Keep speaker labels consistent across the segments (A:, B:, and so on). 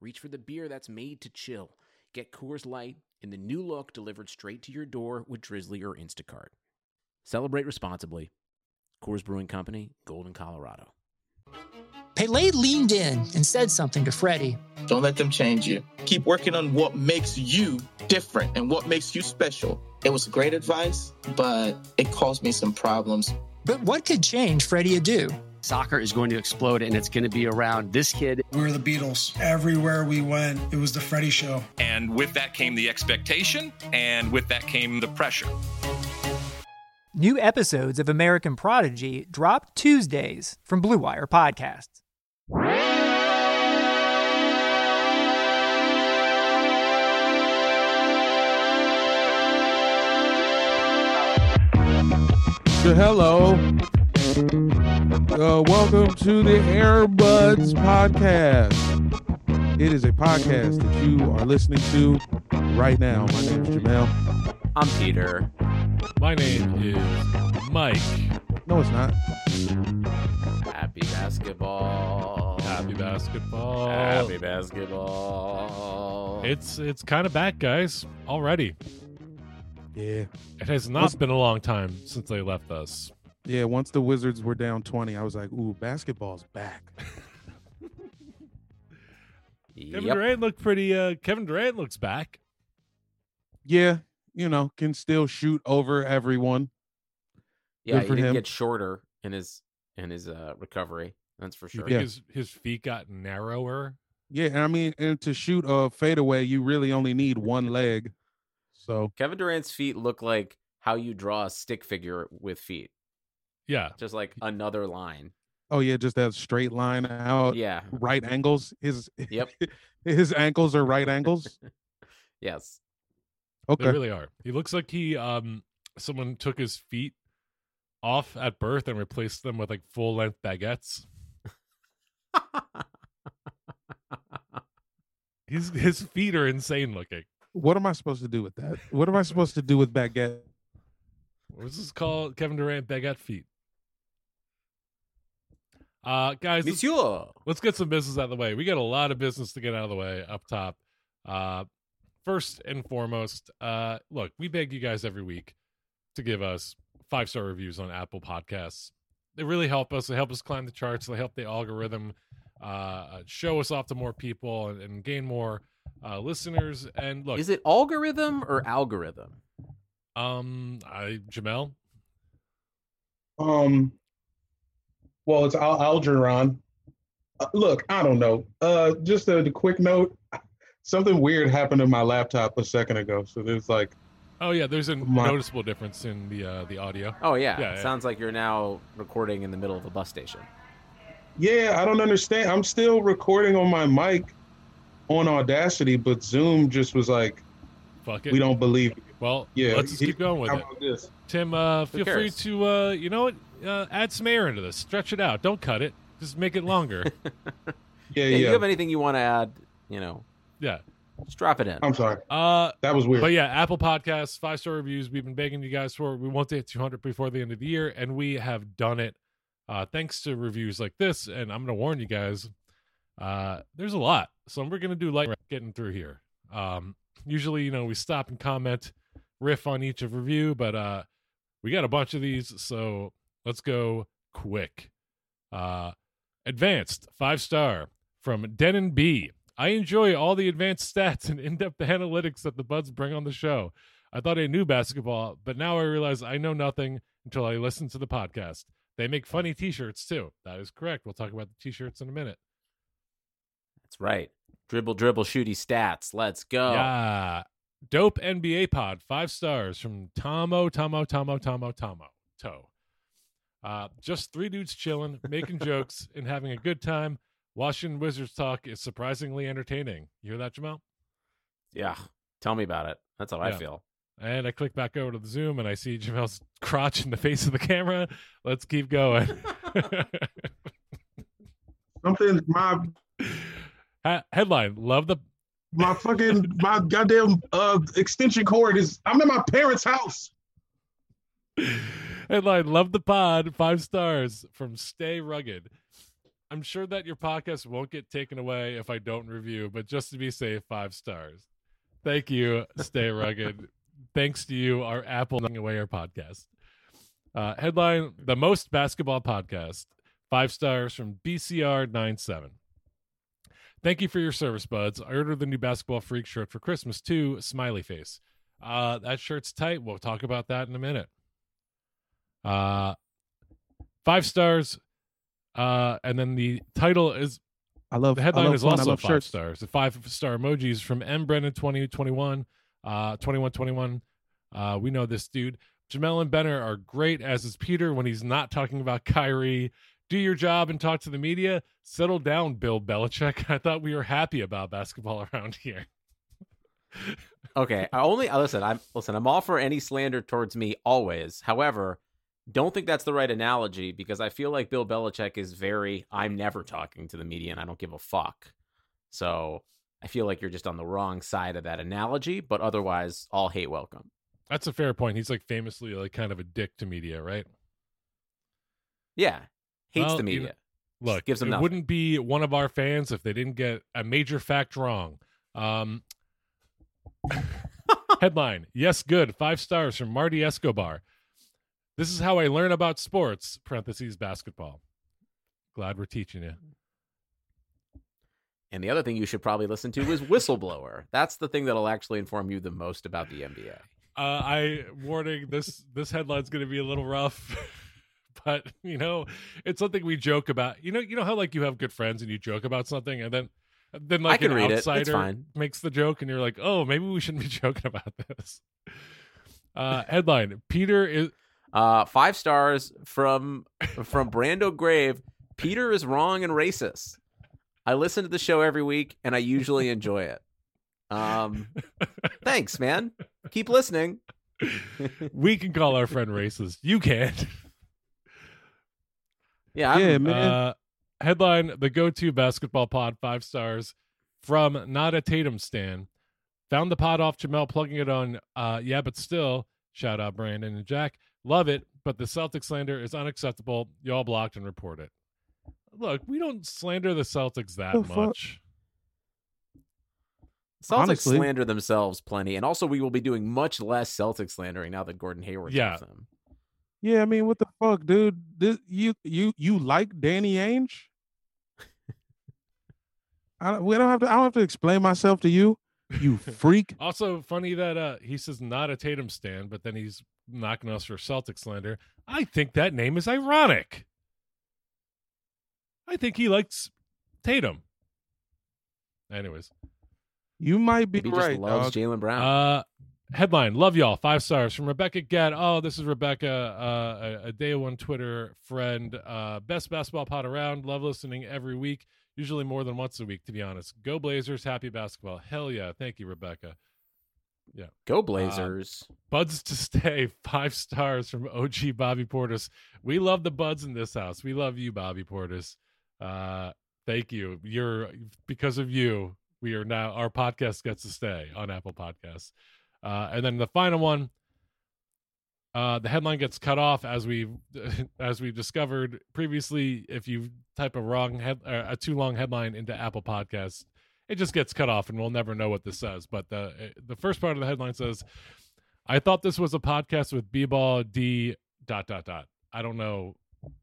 A: reach for the beer that's made to chill. Get Coors Light in the new look delivered straight to your door with Drizzly or Instacart. Celebrate responsibly. Coors Brewing Company, Golden, Colorado.
B: Pele leaned in and said something to Freddie.
C: Don't let them change you. Keep working on what makes you different and what makes you special. It was great advice, but it caused me some problems.
B: But what could change Freddie Adu?
D: Soccer is going to explode and it's going to be around this kid.
E: We were the Beatles. Everywhere we went, it was the Freddie show.
F: And with that came the expectation, and with that came the pressure.
G: New episodes of American Prodigy drop Tuesdays from Blue Wire Podcasts.
H: So hello. Uh, welcome to the Airbuds Podcast. It is a podcast that you are listening to right now. My name is Jamel.
A: I'm Peter.
I: My name is Mike.
H: No, it's not.
A: Happy basketball.
I: Happy basketball.
A: Happy basketball.
I: It's it's kind of back, guys. Already.
H: Yeah.
I: It has not
H: What's-
I: been a long time since they left us.
H: Yeah, once the Wizards were down 20, I was like, ooh, basketball's back.
I: Kevin
A: Yep.
I: Durant looked pretty. Uh, Kevin Durant looks back.
H: Yeah, you know, can still shoot over everyone.
A: Yeah,
H: Good
A: he
H: for
A: didn't
H: him.
A: get shorter in his in his uh, recovery. That's for sure.
H: Yeah.
I: his his feet got narrower.
H: Yeah, and I mean, and to shoot a fadeaway, you really only need one leg. So,
A: Kevin Durant's feet look like how you draw a stick figure with feet,
I: Yeah,
A: just like another line.
H: oh yeah, just that straight line out,
A: Yeah.
H: right angles. His
A: Yep.
H: his ankles are right angles.
A: Yes.
H: Okay.
I: They really are. He looks like he um someone took his feet off at birth and replaced them with like full length baguettes. His his feet are insane looking.
H: What am I supposed to do with that? What am I supposed to do with baguette?
I: What's this called? Kevin Durant baguette feet. Uh guys, let's, let's get some business out of the way. We got a lot of business to get out of the way up top. Uh first and foremost, uh look, we beg you guys every week to give us five star reviews on Apple Podcasts. They really help us. They help us climb the charts. They help the algorithm uh show us off to more people and, and gain more uh listeners. And look,
A: Is it algorithm or algorithm?
I: um I Jamel,
J: Um, well, it's Al- Algeron. Uh, look, I don't know. Uh, just a, a quick note. Something weird happened to my laptop a second ago. So there's like,
I: Oh yeah, there's a
J: My-
I: noticeable difference in the uh, the audio.
A: Oh yeah.
I: Yeah,
A: it
I: yeah.
A: Sounds like you're now recording in the middle of a bus station.
J: yeah, I don't understand. I'm still recording on my mic on Audacity, but Zoom just was like,
I: Fuck it.
J: we don't believe. You.
I: Well,
J: Yeah,
I: let's just
J: he-
I: keep going with it.
J: this?
I: Tim, uh, feel free to uh, you know what, uh, add some air into this. Stretch it out. Don't cut it. Just make it longer.
J: Yeah,
A: Yeah,
J: yeah.
A: you have anything you want to add, you know,
I: yeah.
A: just drop it in.
J: I'm sorry.
I: Uh,
J: That was weird.
I: but yeah, Apple Podcasts, five star reviews. We've been begging you guys for. We want to hit 200 before the end of the year, and we have done it. Uh, thanks to reviews like this, and I'm going to warn you guys. Uh, there's a lot, so we're going to do light getting through here. Um, usually, you know, we stop and comment, riff on each of review, but uh, we got a bunch of these, so let's go quick. Uh, advanced five star from Denon B. I enjoy all the advanced stats and in-depth analytics that the buds bring on the show. I thought I knew basketball, but now I realize I know nothing until I listen to the podcast. They make funny t-shirts too. That is correct. We'll talk about the t-shirts in a minute.
A: That's right. Dribble, dribble, shooty stats. Let's go.
I: Yeah. Dope NBA pod, five stars from Tomo, Tomo, Tomo, Tomo, Tomo, Toe. Uh, just three dudes chilling, making jokes, and having a good time. Washington Wizards talk is surprisingly entertaining. You hear that, Jamal?
A: Yeah. Tell me about it. That's how I feel.
I: And I click back over to the Zoom and I see Jamel's crotch in the face of the camera. Let's keep going.
J: Something's my
I: Ha- Headline: Love the
J: my fucking my goddamn uh extension cord is I'm in my parents' house.
I: Headline: Love the pod. Five stars from Stay Rugged. I'm sure that your podcast won't get taken away if I don't review, but just to be safe, five stars. Thank you, Stay Rugged. Thanks to you, our Apple away our podcast. Uh, headline: The most basketball podcast. Five stars from BCR 97. Thank you for your service, buds. I ordered the new basketball freak shirt for Christmas too. Smiley face. Uh, that shirt's tight. We'll talk about that in a minute. Uh, five stars. Uh, and then the title is
H: I love
I: the headline
H: love
I: is
H: fun.
I: Also five
H: shirts.
I: stars. The five star emojis from M Brennan twenty twenty one, uh, twenty one twenty one. Uh, we know this dude. Jamel and Benner are great, as is Peter when he's not talking about Kyrie. Do your job and talk to the media. Settle down, Bill Belichick. I thought we were happy about basketball around here.
A: Okay, I only listen. I'm listen. I'm all for any slander towards me always. However, don't think that's the right analogy because I feel like Bill Belichick is very. I'm never talking to the media, and I don't give a fuck. So I feel like you're just on the wrong side of that analogy. But otherwise, all hate welcome.
I: That's a fair point. He's like famously like kind of a dick to media, right?
A: Yeah, hates
I: Well,
A: the
I: you know-
A: media.
I: Look,
A: gives them
I: it
A: nothing.
I: wouldn't be one of our fans if they didn't get a major fact wrong. Um, headline: Yes, good. Five stars from Marty Escobar. This is how I learn about sports. Parentheses basketball. Glad we're teaching you.
A: And the other thing you should probably listen to is Whistleblower. That's the thing that'll actually inform you the most about the NBA.
I: Uh, I warning this this headline's going to be a little rough, but you know it's something we joke about. You know, you know how like you have good friends and you joke about something, and then then like
A: I can
I: an
A: read
I: outsider
A: fine.
I: makes the joke, and you're like, oh, maybe we shouldn't be joking about this. Uh, headline: Peter is
A: Uh, five stars from from Brando Grave. Peter is wrong and racist. I listen to the show every week, and I usually enjoy it. Um, thanks, man. Keep listening.
I: we can call our friend racist. You can't.
A: Yeah, I'm,
H: Yeah, man.
I: Uh, headline: The go-to basketball pod, five stars from not a Tatum stan. Found the pod off Jamel, plugging it on. Uh, yeah, but still, shout out Brandon and Jack. Love it, but the Celtics slander is unacceptable. Y'all blocked and report it. Look, we don't slander the Celtics that
H: The fuck?
I: much.
A: Celtics
H: honestly-
A: slander themselves plenty, and also we will be doing much less Celtics slandering now that Gordon Hayward
I: Yeah.
A: with them.
H: Yeah, I mean, what the fuck, dude? This you you you like Danny Ainge? I we don't have to. I don't have to explain myself to you, you freak.
I: Also, funny that uh, he says not a Tatum stand, but then he's knocking us for Celtic slander. I think that name is ironic. I think he likes Tatum. Anyways,
H: You might be
A: Maybe he just
H: right,
A: loves. Jaylen Brown.
I: uh, headline: Love y'all. Five stars from Rebecca Gadd. Oh, this is Rebecca, uh, a, a day one Twitter friend. Uh, best basketball pod around. Love listening every week. Usually more than once a week, to be honest. Go Blazers! Happy basketball. Hell yeah! Thank you, Rebecca. Yeah.
A: Go Blazers.
I: Buds to stay, five stars from OG Bobby Portis. We love the buds in this house. We love you, Bobby Portis. Uh, thank you. You're because of you. We are now our podcast gets to stay on Apple Podcasts. Uh, and then the final one, uh, the headline gets cut off as we as we discovered previously. If you type a wrong head, uh, a too long headline into Apple Podcasts, it just gets cut off, and we'll never know what this says. But the the first part of the headline says, "I thought this was a podcast with B-ball D dot dot dot." I don't know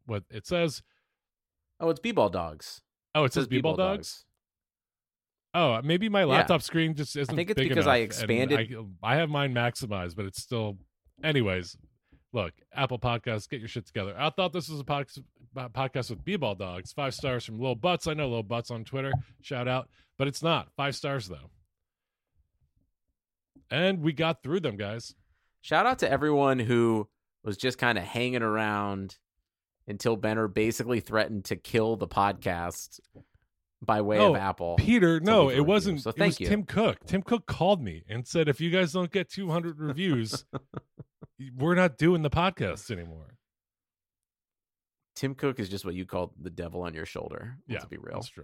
I: what it says.
A: oh, it's B-ball dogs.
I: Oh, it says B-ball dogs. Oh, uh, maybe my laptop screen just isn't.
A: I think it's because I expanded-
I: I, I have mine maximized, but it's still. Anyways, look, Apple Podcasts, get your shit together. I thought this was a pod- podcast with B-ball dogs. Five stars from Lil Butts. I know Lil Butts on Twitter. Shout out, but it's not five stars though. And we got through them, guys.
A: Shout out to everyone who was just kind of hanging around until Benner basically threatened to kill the podcast by way
I: Oh,
A: of Apple.
I: Peter, no, it
A: review.
I: wasn't.
A: So
I: it
A: thank
I: was
A: you.
I: Tim Cook. Tim Cook called me and said, if you guys don't get 200 reviews, we're not doing the podcast anymore.
A: Tim Cook is just what you call the devil on your shoulder.
I: Yeah,
A: to be real.
I: That's true.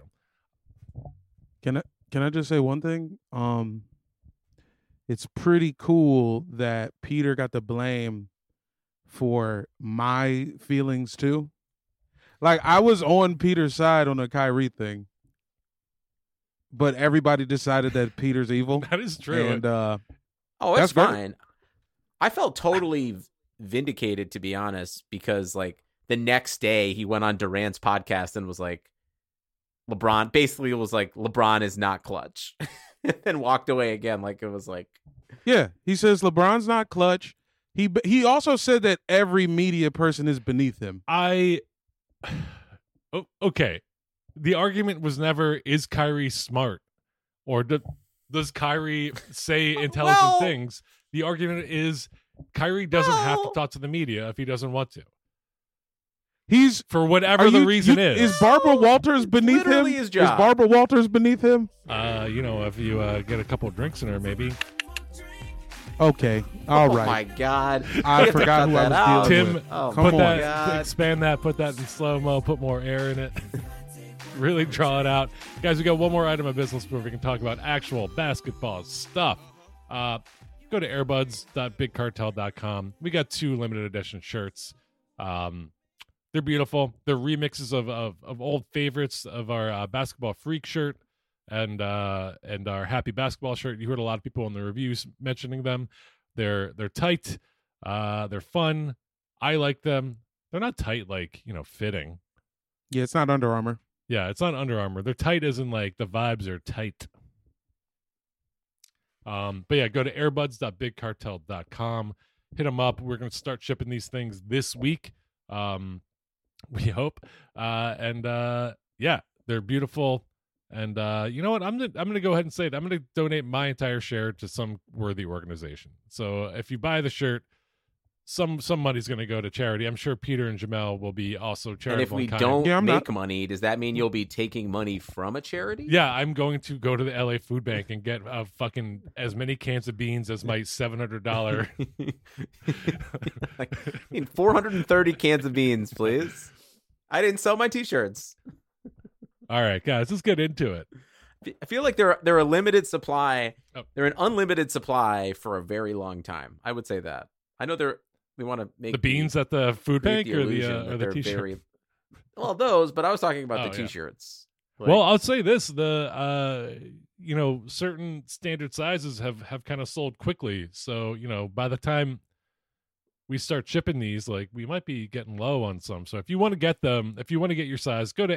H: Can I can I just say one thing? Um it's pretty cool that Peter got the blame for my feelings too. Like I was on Peter's side on the Kyrie thing. But everybody decided that Peter's evil.
I: That is true.
H: And uh
A: Oh, it's
H: That's great.
A: fine. I felt totally vindicated to be honest because like the next day he went on Durant's podcast and was like LeBron basically was like LeBron is not clutch and walked away again like it was like
H: yeah, he says LeBron's not clutch. He he also said that every media person is beneath him.
I: I. Oh, okay. The argument was never is Kyrie smart or do, does Kyrie say intelligent
A: Well-
I: things? The argument is Kyrie doesn't have to talk to the media if he doesn't want to.
H: He's
I: For whatever the
H: you-
I: reason
H: you-
I: is.
H: Is Barbara Walters beneath him?
A: his job.
H: Is Barbara Walters beneath him?
I: uh, you know, if you uh, get a couple drinks in her, maybe.
H: Okay. all
A: oh
H: right.
A: my god
H: I
A: We have to
H: forgot who I was
A: out.
H: dealing
I: Tim,
H: with.
A: oh
H: Come
A: my
I: put
H: on.
I: that,
A: God.
I: expand that, put that in slow mo, put more air in it. really draw it out. Guys, we got one more item of business before we can talk about actual basketball stuff. Uh, go to airbuds.bigcartel.com. We got two limited edition shirts. Um, they're beautiful. They're remixes of, of, of old favorites of our uh, basketball freak shirt and uh, and our happy basketball shirt. You heard a lot of people in the reviews mentioning them. They're they're tight. Uh, they're fun. I like them. They're not tight like you know fitting.
H: Yeah, it's not Under Armour.
I: Yeah, it's not Under Armour. They're tight as in like the vibes are tight. Um, but yeah, go to airbuds.bigcartel.com. Hit them up. We're gonna start shipping these things this week. Um, we hope. Uh, and uh, yeah, they're beautiful. And uh, you know what? I'm gonna I'm gonna go ahead and say it. I'm gonna donate my entire share to some worthy organization. So if you buy the shirt, some some money's gonna go to charity. I'm sure Peter and Jamel will be also charitable.
A: and if we
I: in kind.
A: don't
H: Yeah,
A: make
H: not-
A: money does that mean you'll be taking money from a charity
I: Yeah, I'm going to go to the LA Food Bank and get uh, fucking as many cans of beans as my seven hundred dollar.
A: like, I mean, 430 cans of beans, please. I didn't sell my t-shirts.
I: All right, guys, let's get into it.
A: I feel like they're they're a limited supply.
I: Oh.
A: They're an unlimited supply for a very long time. I would say that. I know they're they want to make
I: The beans at the food bank or the uh, or the t-shirt.
A: very- well, those, but I was talking about
I: Oh,
A: the t-shirts.
I: well,
A: Like,
I: I'll say this: the uh, you know certain standard sizes have have kind of sold quickly. So you know by the time we start shipping these, like we might be getting low on some. So if you want to get them, if you want to get your size, go to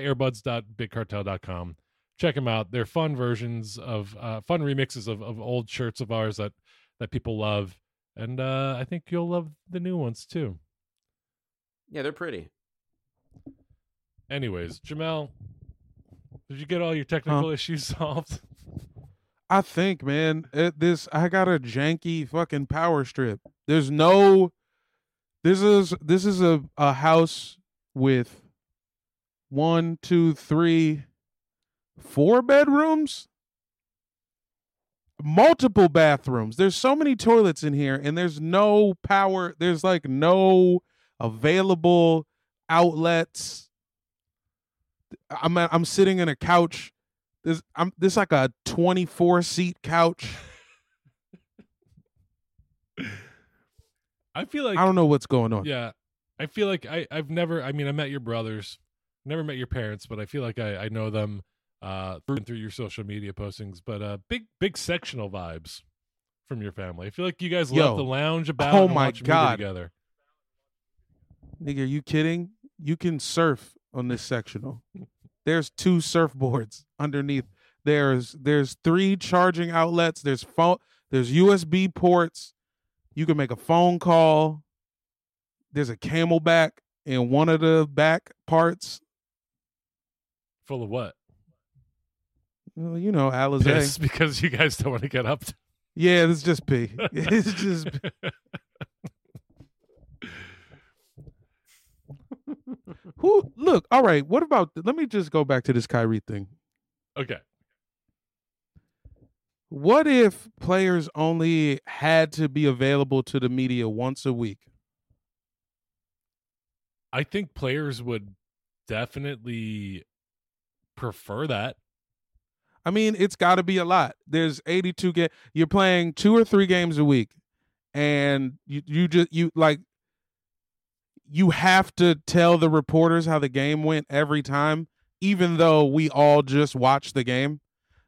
I: airbuds.bigcartel.com. Check them out. They're fun versions of uh, fun remixes of, of old shirts of ours that that people love, and uh, I think you'll love the new ones too.
A: yeah, they're pretty.
I: Anyways, Jamel, did you get all your technical issues solved?
H: I think, man, it, this I got a janky fucking power strip. There's no. This is this is a a house with one, two, three, four bedrooms, multiple bathrooms. There's so many toilets in here, and there's no power. There's like no available outlets. I'm I'm sitting in a couch. This I'm this like a 24 seat couch.
I: I feel like
H: I don't know what's going on.
I: Yeah, I feel like I I've never. I mean, I met your brothers, never met your parents, but I feel like I I know them uh through through your social media postings. But uh, big big sectional vibes from your family. I feel like you guys
H: Yo.
I: love to lounge about.
H: Oh my God.
I: together.
H: Nigga, are you kidding? You can surf on this sectional. There's two surfboards underneath. There's there's three charging outlets. There's phone. There's USB ports. You can make a phone call. There's a camelback in one of the back parts.
I: Full of what?
H: Well, you know, Alizé.
I: Piss because you guys don't want to get up. To-
H: Yeah, it's just pee. It's just who. Look, all right. What about? Let me just go back to this Kyrie thing.
I: Okay.
H: What if players only had to be available to the media once a week?
I: I think players would definitely prefer that.
H: I mean, it's got to be a lot. There's 82 games. You're playing two or three games a week, and you you just you like you have to tell the reporters how the game went every time, even though we all just watched the game.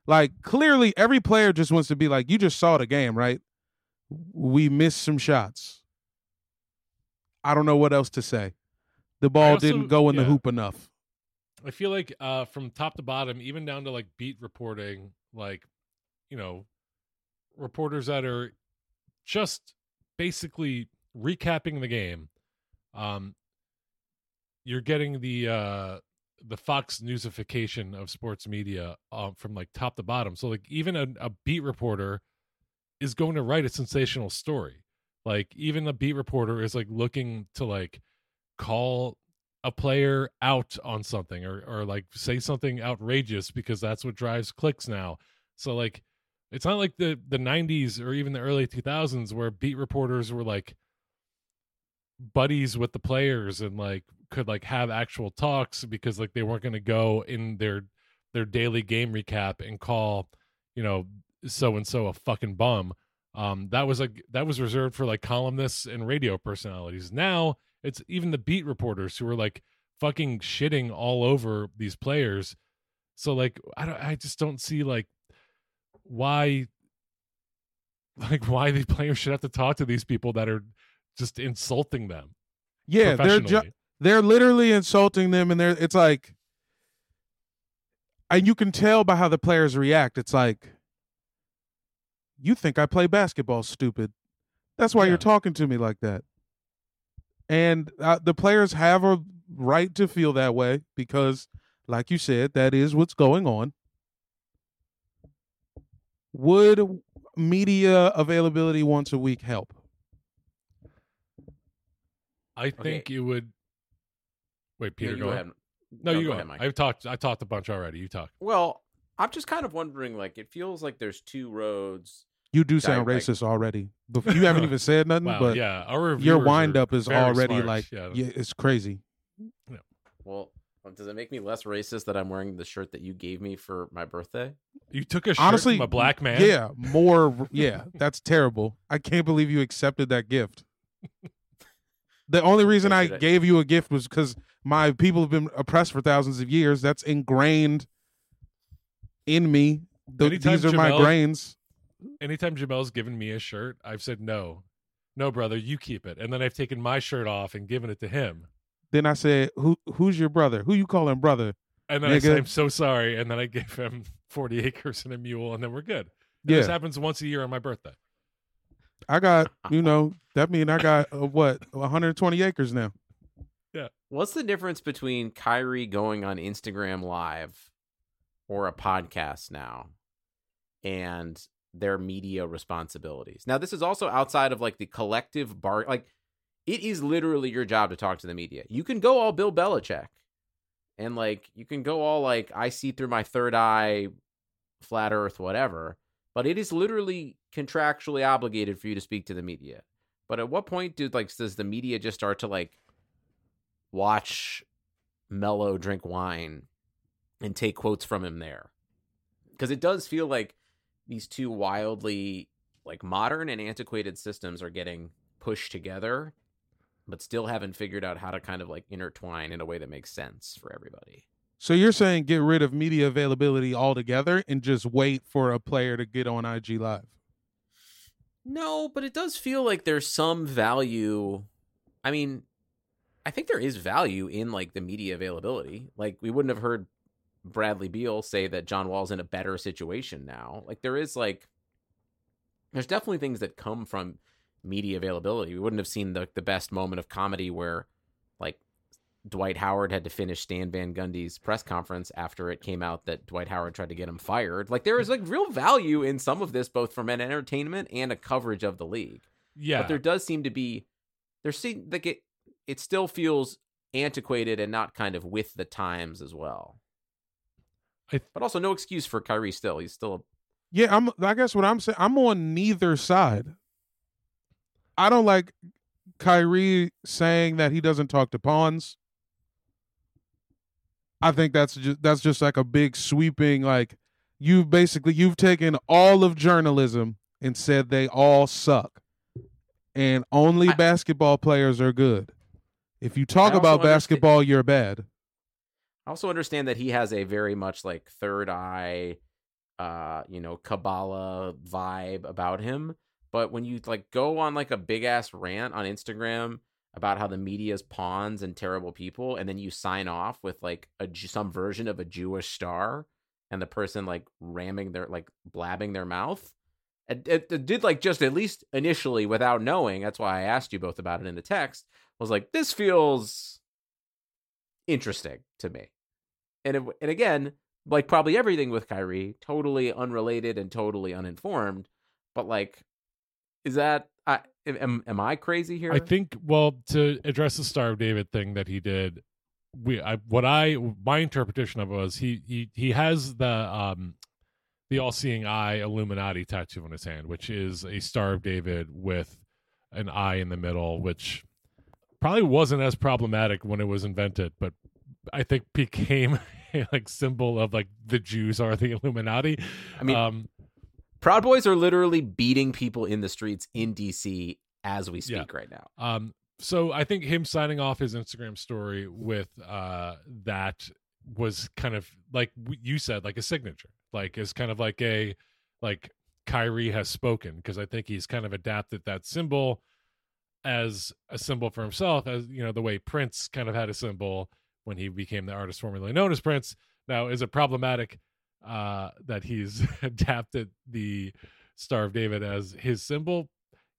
H: Like clearly, every player just wants to be like, "You just saw the game, right? We missed some shots. I don't know what else to say. The ball
I: also-
H: didn't go in the hoop enough."
I: I feel like uh from top to bottom, even down to like beat reporting, like you know, reporters that are just basically recapping the game. Um you're getting the uh the Fox newsification of sports media um, from like top to bottom. So like even a, a beat reporter is going to write a sensational story. Like even a beat reporter is like looking to like call a player out on something or or like say something outrageous because that's what drives clicks now. So like it's not like the the 90s or even the early 2000s where beat reporters were like buddies with the players and like could like have actual talks because like they weren't going to go in their their daily game recap and call you know so and so a fucking bum um that was like that was reserved for like columnists and radio personalities now it's even the beat reporters who are like fucking shitting all over these players so like i don't i just don't see like why like why the players should have to talk to these people that are just insulting them
H: Yeah, they're ju- they're literally insulting them, and they're it's like, and you can tell by how the players react. It's like, you think I play basketball, stupid. That's why
I: Yeah.
H: you're talking to me like that. And uh, the players have a right to feel that way because, like you said, that is what's going on. Would media availability once a week help?
I: I think it would. Wait, Peter,
A: you
I: go,
A: go
I: ahead.
A: ahead.
I: No,
A: No,
I: you
A: go
I: go
A: ahead,
I: ahead.
A: Mike.
I: I've talked. I talked a bunch already. You talk.
A: Well, I'm just kind of wondering. Like, it feels like there's two roads.
H: You do sound
A: Like-
H: racist already. You haven't even said nothing,
I: Wow,
H: but
I: yeah, our
H: your
I: reviewers
H: wind up is already
I: smart,
H: like,
I: yeah.
H: yeah, it's crazy. Yeah.
A: Well, um, does it make me less racist that I'm wearing the shirt that you gave me for my birthday?
I: You took a shirt
H: Honestly,
I: from a black man.
H: Yeah, more. Yeah, that's terrible. I can't believe you accepted that gift. The only reason I
A: I-
H: gave you a gift was because my people have been oppressed for thousands of years. That's ingrained in me. Th-
I: Anytime
H: these are my
I: Jamel-
H: grains.
I: Anytime Jamel's given me a shirt, I've said no, no, brother, you keep it, and then I've taken my shirt off and given it to him,
H: Then I said, "Who? Who's your brother? Who you calling brother?"
I: and then I said I'm so sorry, and then I gave him forty acres and a mule, and then we're good. And This happens once a year on my birthday.
H: I got. You know that mean I got uh, what 120 acres now. Yeah.
A: What's the difference between Kyrie going on Instagram Live or a podcast now and their media responsibilities? Now, this is also outside of like the collective bar. Like, it is literally your job to talk to the media. You can go all Bill Belichick and like, you can go all like, I see through my third eye, flat earth, whatever. But it is literally contractually obligated for you to speak to the media. But at what point do like does the media just start to like watch Melo drink wine and take quotes from him there. Because it does feel like these two wildly like modern and antiquated systems are getting pushed together, but still haven't figured out how to kind of like intertwine in a way that makes sense for everybody.
H: So you're saying get rid of media availability altogether and just wait for a player to get on IG Live?
A: No, but it does feel like there's some value. I mean, I think there is value in like the media availability. Like we wouldn't have heard Bradley Beal say that John Wall's in a better situation now. Like there is like there's definitely things that come from media availability. We wouldn't have seen the the best moment of comedy where like Dwight Howard had to finish Stan Van Gundy's press conference after it came out that Dwight Howard tried to get him fired. Like there is like real value in some of this, both from an entertainment and a coverage of the league.
I: Yeah,
A: But there does seem to be there seem like it it still feels antiquated and not kind of with the times as well. But also no excuse for Kyrie. Still, he's still a
H: Yeah, I'm. I guess what I'm saying, I'm on neither side. I don't like Kyrie saying that he doesn't talk to pawns. I think that's just that's just like a big sweeping like you've basically you've taken all of journalism and said they all suck. And only
A: I-
H: basketball players are good. If you talk
A: I
H: about
A: understand-
H: basketball, you're bad.
A: I also understand that he has a very much like third eye, uh, you know, Kabbalah vibe about him. But when you like go on like a big ass rant on Instagram about how the media's pawns and terrible people, and then you sign off with like a some version of a Jewish star, and the person like ramming their like blabbing their mouth, it, it, it did like just at least initially without knowing. That's why I asked you both about it in the text. Was like this feels interesting to me and it, and again, like probably everything with Kyrie, totally unrelated and totally uninformed. But like, is that I am am I crazy here?
I: I think well to address the Star of David thing that he did, we I what I my interpretation of it was he he he has the um the all seeing eye Illuminati tattoo on his hand, which is a Star of David with an eye in the middle, which probably wasn't as problematic when it was invented, but I think became a like symbol of like the Jews are the Illuminati.
A: I mean,
I: um,
A: Proud Boys are literally beating people in the streets in DC as we speak
I: Yeah.
A: right now.
I: Um, so I think him signing off his Instagram story with uh that was kind of like you said, like a signature, like is kind of like a like Kyrie has spoken because I think he's kind of adapted that symbol as a symbol for himself, as you know the way Prince kind of had a symbol when he became the artist formerly known as Prince. Now, is it problematic uh, that he's adapted the Star of David as his symbol?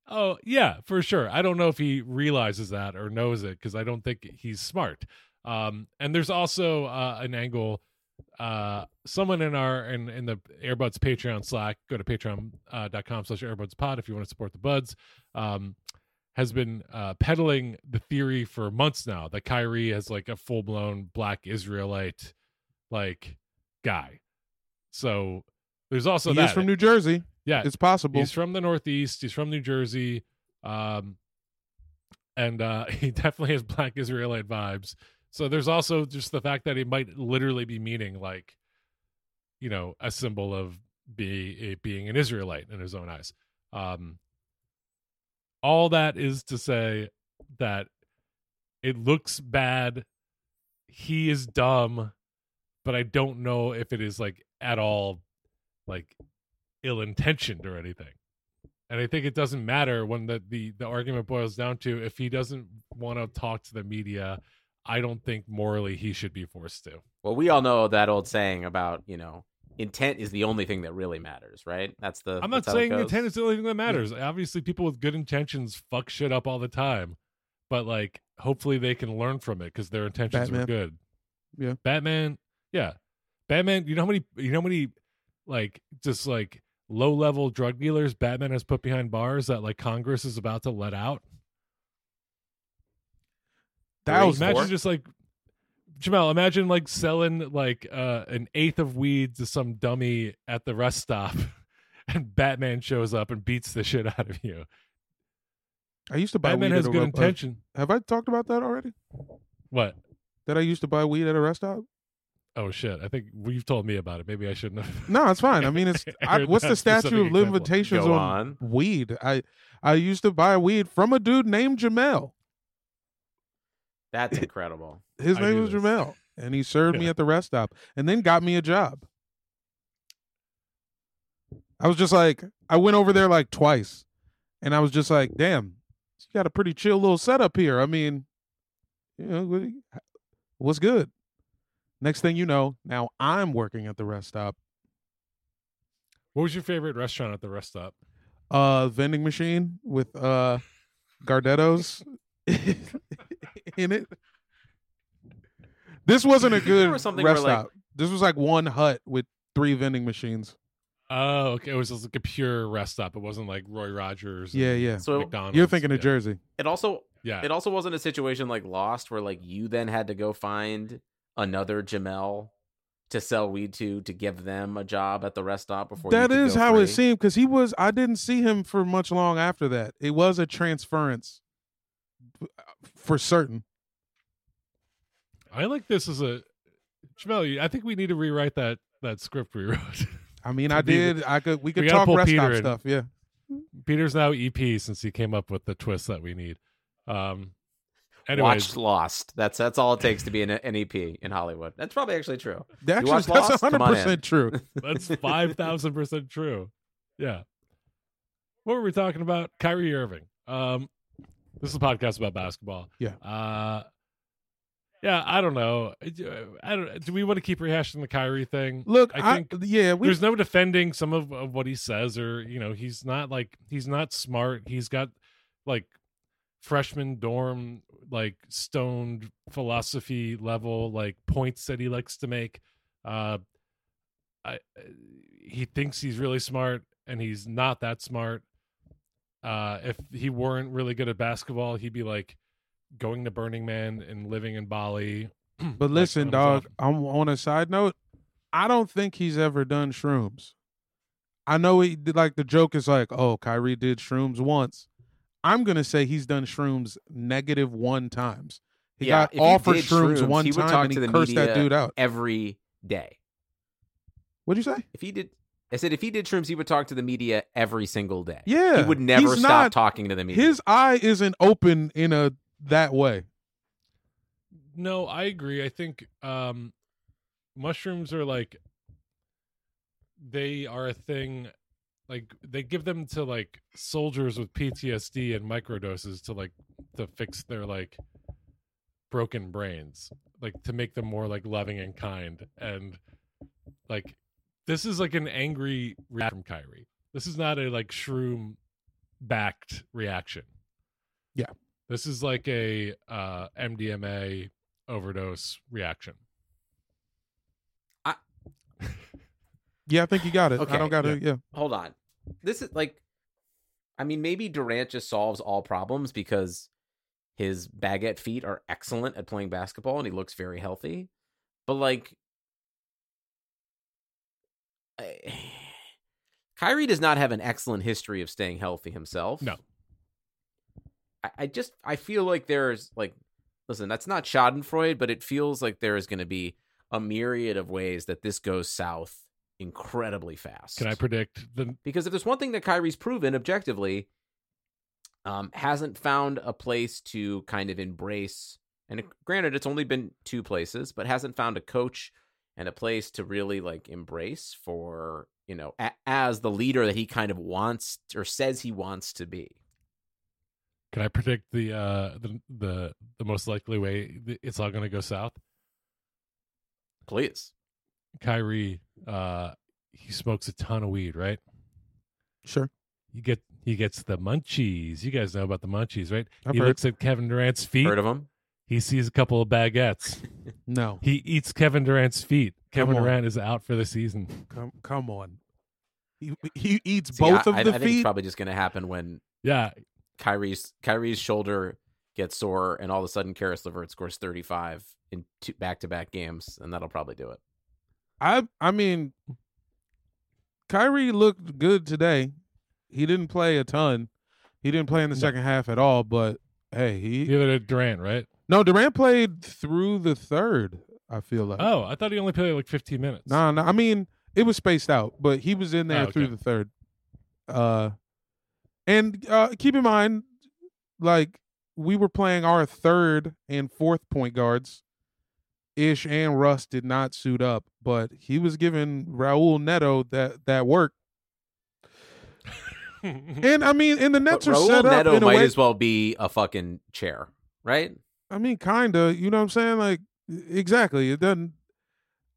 I: Oh, yeah, for sure. I don't know if he realizes that or knows it because I don't think he's smart. Um, and there's also uh, an angle. Uh, someone in our in, in the Airbuds Patreon Slack, go to patreon.com slash Airbuds Pod if you want to support the buds. Um, has been uh, peddling the theory for months now that Kyrie is like a full blown black Israelite like guy. So there's also
H: he
I: that.
H: from New Jersey.
I: yeah,
H: It's possible.
I: He's from the Northeast. He's from New Jersey. Um, and uh, he definitely has black Israelite vibes. So there's also just the fact that he might literally be meaning like, you know, a symbol of be being an Israelite in his own eyes. Um, all that is to say that it looks bad. He is dumb, but I don't know if it is like at all like ill intentioned or anything. And I think it doesn't matter when the, the, the argument boils down to if he doesn't want to talk to the media, I don't think morally he should be forced to.
A: Well, we all know that old saying about you know intent is the only thing that really matters, right? That's the.
I: I'm not
A: that's how it
I: saying intent is the only thing that matters. Obviously, people with good intentions fuck shit up all the time, but like, hopefully they can learn from it because their intentions
H: Batman.
I: are good.
H: Yeah.
I: Batman. Yeah, Batman. You know how many? You know how many? Like, just like low level drug dealers Batman has put behind bars that like Congress is about to let out.
H: That was
I: imagine just like Jamel, imagine like selling like uh an eighth of weed to some dummy at the rest stop and Batman shows up and beats the shit out of you.
H: I used to buy
I: Batman
H: weed
I: has
H: at a
I: good
H: re-
I: intention.
H: Have I talked about that already?
I: What?
H: That I used to buy weed at a rest stop?
I: Oh shit. I think you've told me about it. Maybe I shouldn't have.
H: No, it's fine. I mean, it's
I: I
H: I, what's the statute of limitations on,
A: on.
H: weed? I I used to buy weed from a dude named Jamel.
A: That's incredible.
H: His
I: I
H: name
I: knew
H: was
I: this.
H: Jamel, and he served me at the rest stop, and then got me a job. I was just like, I went over there like twice, and I was just like, damn, you got a pretty chill little setup here. I mean, you know, what's good? Next thing you know, now I'm working at the rest stop.
I: What was your favorite restaurant at the rest stop?
H: uh vending machine with uh Gardettos in it. This wasn't a good
A: something
H: rest
A: where, like-
H: stop. This was like one hut with three vending machines.
I: Oh, okay. It was just like a pure rest stop. It wasn't like Roy Rogers.
H: Yeah, yeah.
A: So
I: McDonald's.
H: You're thinking of
I: yeah.
H: Jersey.
A: it also
I: Yeah.
A: it also wasn't a situation like Lost where like you then had to go find another Jamel to sell weed to to give them a job at the rest stop before
H: That
A: you
H: is how
A: free?
H: it seemed because he was. I didn't see him for much long after that. It was a transference for certain.
I: I like this as a Jamel. I think we need to rewrite that that script we wrote.
H: I mean, I
I: be the-
H: did. I could. We could
I: gotta
H: talk rest
I: Peter
H: stop
I: in.
H: stuff. Yeah.
I: Peter's now EP since he came up with the twist that we need. Um,
A: Watched
I: anyways,
A: Lost. That's that's all it takes to be an, an EP in Hollywood. That's probably actually true.
H: That's
A: You watch
H: that's
A: Lost? Come one hundred
H: percent true.
I: that's five thousand percent true. Yeah. What were we talking about? Kyrie Irving. Um, this is a podcast about basketball.
H: Yeah.
I: Uh, yeah. I don't know. I don't. Do we want to keep rehashing the Kyrie thing?
H: Look,
I: I
H: I,
I: think
H: yeah, we
I: there's no defending some of, of what he says or you know he's not like he's not smart he's got like freshman dorm like stoned philosophy level like points that he likes to make uh I, he thinks he's really smart and he's not that smart uh if he weren't really good at basketball he'd be like going to burning man and living in bali
H: But listen,
I: on his
H: dog. I'm on a side note. I don't think he's ever done shrooms. I know he did. Like the joke is like, oh, Kyrie did shrooms once. I'm gonna say he's done shrooms negative one times. He
A: Yeah,
H: got
A: if he
H: offered
A: did
H: shrooms,
A: shrooms,
H: one
A: he would
H: time
A: talk
H: and
A: to
H: he
A: the
H: cursed that dude out.
A: every day.
H: What'd you say?
A: If he did, I said if he did shrooms, he would talk to the media every single day.
H: Yeah,
A: he would never stop
H: not-
A: talking to the media.
H: His eye isn't open in a that way.
I: No, I agree. I think um mushrooms are like they are a thing like they give them to like soldiers with PTSD and microdoses to like to fix their like broken brains, like to make them more like loving and kind and like this is like an angry reaction from Kyrie. This is not a like shroom backed reaction.
H: Yeah.
I: This is like a uh MDMA overdose reaction.
H: I Yeah, I think you got it.
A: Okay.
H: I don't got it. Yeah.
A: Hold on, this is like, I mean, maybe Durant just solves all problems because his baguette feet are excellent at playing basketball and he looks very healthy. But like, I- Kyrie does not have an excellent history of staying healthy himself.
I: No.
A: I, I just I feel like there's like listen, that's not Schadenfreude, but it feels like there is going to be a myriad of ways that this goes south incredibly fast.
I: Can I predict the
A: Because if there's one thing that Kyrie's proven objectively, um, hasn't found a place to kind of embrace, and granted, it's only been two places, but hasn't found a coach and a place to really like embrace for you know a- as the leader that he kind of wants or says he wants to be.
I: can I predict the uh the the, the most likely way it's all going to go south?
A: Please,
I: Kyrie uh he smokes a ton of weed, right?
H: Sure.
I: You get he gets the munchies. You guys know about the munchies, right?
H: I've
I: he
H: heard.
I: looks at Kevin Durant's feet.
A: heard of him?
I: He sees a couple of baguettes.
H: No.
I: he eats Kevin Durant's feet. Kevin
H: Come on.
I: Durant is out for the season.
H: Come come on. He he eats
A: See,
H: both
A: I,
H: of
A: I-
H: the
A: I think it's probably just going to happen when
I: Yeah,
A: Kyrie's Kyrie's shoulder gets sore, and all of a sudden, Caris LeVert scores 35 in two back-to-back games, and that'll probably do it.
H: I I mean, Kyrie looked good today. He didn't play a ton. He didn't play in the
I: No.
H: second half at all. But hey, he
I: the other Durant, right?
H: No Durant played through the third. I feel like
I: Oh, I thought he only played like 15 minutes.
H: no, no. I mean, it was spaced out, but he was in there
I: Oh, okay.
H: through the third. Uh, and uh, keep in mind, like we were playing our third and fourth point guards. Ish and Russ did not suit up, but he was giving Raul Neto that that work. And I mean, and the Nets
A: but
H: are
A: Raul
H: set up Raul Neto
A: might
H: way.
A: as well be a fucking chair, right?
H: I mean, kinda. You know what I'm saying? Like, exactly. It doesn't.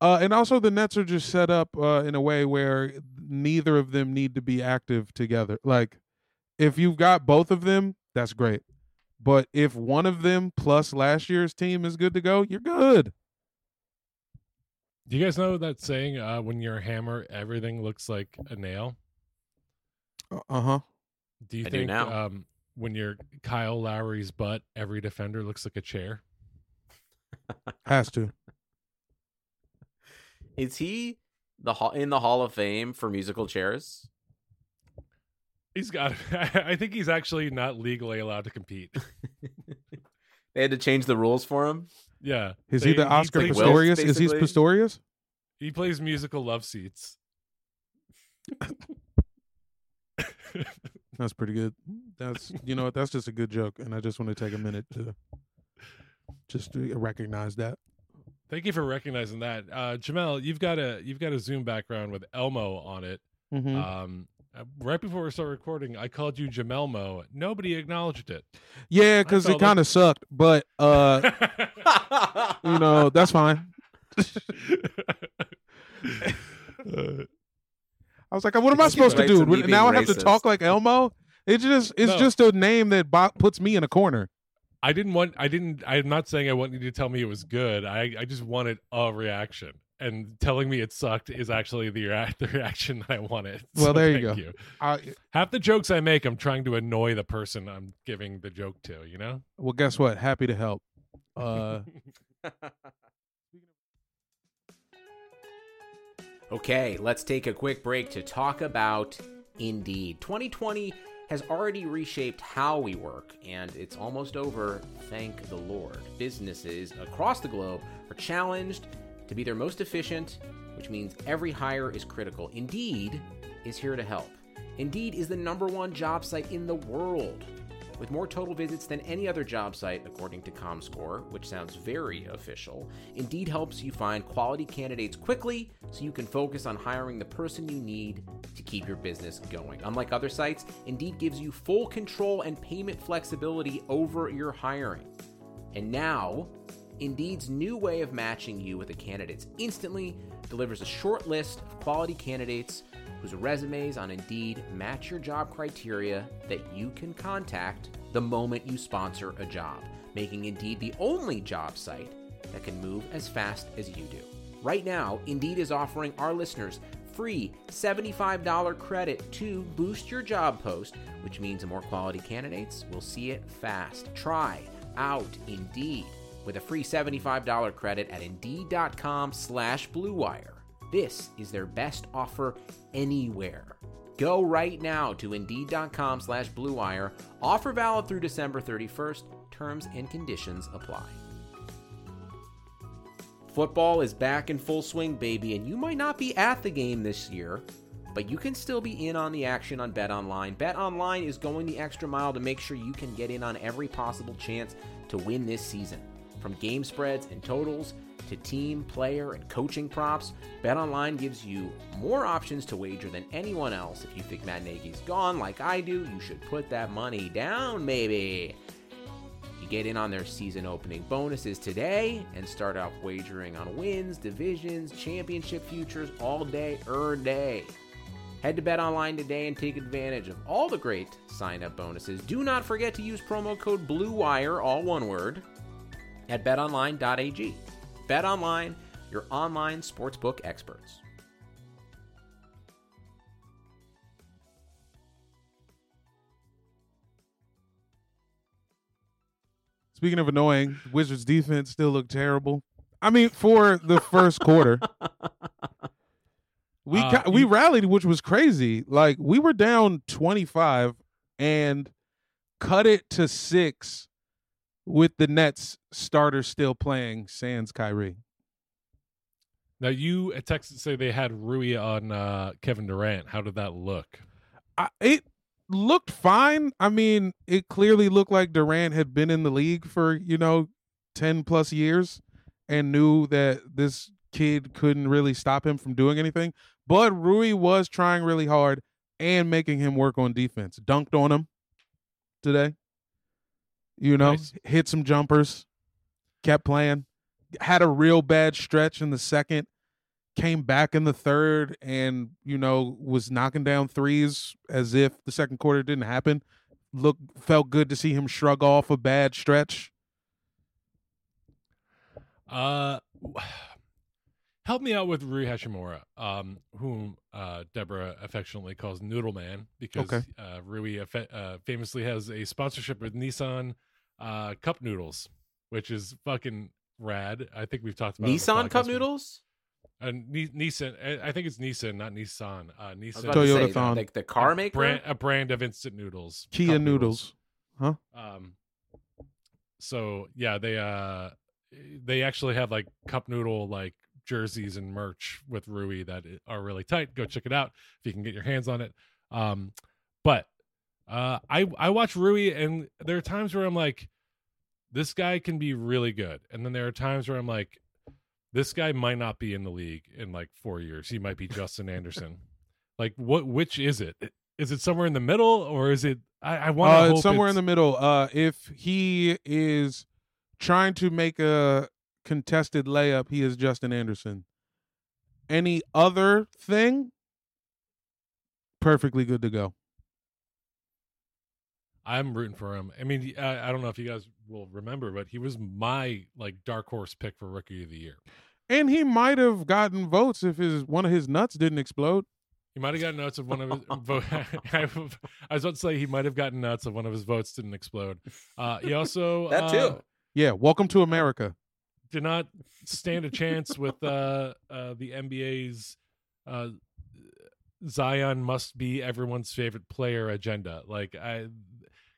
H: Uh, and also, the Nets are just set up uh, in a way where neither of them need to be active together. Like, if you've got both of them, that's great. But if one of them plus last year's team is good to go, you're good.
I: Do you guys know that saying? Uh, when you're a hammer, everything looks like a nail.
H: Uh huh.
I: Do you
A: I do
I: think
A: now.
I: um, when you're Kyle Lowry's butt, every defender looks like a chair?
H: Has to.
A: Is he the hall in the Hall of Fame for musical chairs?
I: He's got. I think he's actually not legally allowed to compete.
A: They had to change the rules for him.
I: Yeah,
H: Is
I: They-
H: he the Oscar
I: plays-
A: Wills,
H: Pistorius? Is he? Pistorius?
I: He plays musical love seats.
H: That's pretty good. That's you know what? That's just a good joke, and I just want to take a minute to just to recognize that.
I: Thank you for recognizing that, uh, Jamel. You've got a you've got a Zoom background with Elmo on it.
H: Mhm.
I: Um, uh, right before we start recording, I called you Jamelmo. Nobody acknowledged it.
H: yeah, because it kind of sucked, but uh, you know that's fine.
I: Uh,
H: I was like, what am I
A: It's
H: supposed to do?
A: to
H: Now I have to talk like Elmo. It just it's
I: No.
H: just a name that bo- puts me in a corner.
I: I didn't want. I didn't. I'm not saying I want you to tell me it was good. I I just wanted a reaction, and telling me it sucked is actually the rea- the reaction that I wanted.
H: Well,
I: So
H: there you
I: thank
H: go.
I: You.
H: I,
I: Half the jokes I make, I'm trying to annoy the person I'm giving the joke to. You know.
H: well, guess what? Happy to help. Uh,
A: Okay, let's take a quick break to talk about Indeed. 2020 has already reshaped how we work, and it's almost over, thank the Lord. Businesses across the globe are challenged to be their most efficient, which means every hire is critical. Indeed is here to help. Indeed is the number one job site in the world. With more total visits than any other job site, according to ComScore, which sounds very official, Indeed helps you find quality candidates quickly so you can focus on hiring the person you need to keep your business going. Unlike other sites, Indeed gives you full control and payment flexibility over your hiring. And now, Indeed's new way of matching you with the candidates instantly delivers a short list of quality candidates whose resumes on Indeed match your job criteria that you can contact the moment you sponsor a job, making Indeed the only job site that can move as fast as you do. Right now, Indeed is offering our listeners free $75 credit to boost your job post, which means more quality candidates will see it fast. Try out Indeed with a free $75 credit at Indeed.com slash BlueWire. This is their best offer anywhere. Go right now to Indeed.com slash BlueWire. Offer valid through December 31st. Terms and conditions apply. Football is back in full swing, baby, and you might not be at the game this year, but you can still be in on the action on Bet Online. Bet Online is going the extra mile to make sure you can get in on every possible chance to win this season. From game spreads and totals to team, player, and coaching props, Bet Online gives you more options to wager than anyone else. If you think Matt Nagy's gone like I do, you should put that money down, maybe. You get in on their season opening bonuses today and start off wagering on wins, divisions, championship futures all day, er day. Head to Bet Online today and take advantage of all the great sign up bonuses. Do not forget to use promo code BLUEWIRE, all one word, at betonline.ag. Bet Online, your online sportsbook experts.
H: Speaking of annoying, Wizards defense still looked terrible. I mean, for the first quarter, we
I: Uh,
H: ca- we
I: you-
H: rallied, which was crazy. Like we were down twenty five and cut it to six with the Nets starter still playing. Sans Kyrie.
I: Now you at Texas say they had Rui on uh, Kevin Durant. How did that look?
H: I, it looked fine. I mean, it clearly looked like Durant had been in the league for, you know, 10 plus years and knew that this kid couldn't really stop him from doing anything. But Rui was trying really hard and making him work on defense. Dunked on him today. You know,
I: Nice.
H: hit some jumpers, kept playing, had a real bad stretch in the second came back in the third and you know was knocking down threes as if the second quarter didn't happen look felt good to see him shrug off a bad stretch
I: Uh, help me out with Rui Hachimura, um, whom uh, Deborah affectionately calls Noodle Man because
H: Okay.
I: uh, Rui uh, famously has a sponsorship with Nissin uh, Cup Noodles, which is fucking rad. I think we've talked about it on the
A: Nissin Cup
I: podcast.
A: Noodles?
I: And Ni- Nissan, I- I think it's Nissin, not Nissan. Uh, Nissan,
H: Toyota
A: say,
H: Thon.
A: like the car
I: a
A: maker.
I: brand, a brand of instant noodles,
H: Kia
I: cup
H: noodles. Huh?
I: Um, so yeah, they uh, they actually have like cup noodle like jerseys and merch with Rui that are really tight. Go check it out if you can get your hands on it. Um, but uh, I I watch Rui, and there are times where I'm like, this guy can be really good, and then there are times where I'm like, this guy might not be in the league in like four years. He might be Justin Anderson. Like what? Which is it? Is it somewhere in the middle, or is it? I, I want
H: Uh,
I: to
H: it's somewhere in the middle. Uh, if he is trying to make a contested layup, he is Justin Anderson. Any other thing, perfectly good to go.
I: I'm rooting for him. I mean, I, I don't know if you guys will remember, but he was my like dark horse pick for rookie of the year.
H: And he might have gotten votes if his one of his nuts didn't explode.
I: He might have gotten notes of one of his vote. I was about to say he might have gotten nuts of one of his votes didn't explode. Uh, he also
A: That too.
I: uh,
H: Yeah, welcome to America.
I: Did not stand a chance with uh, uh, the NBA's uh, Zion must be everyone's favorite player agenda. Like, I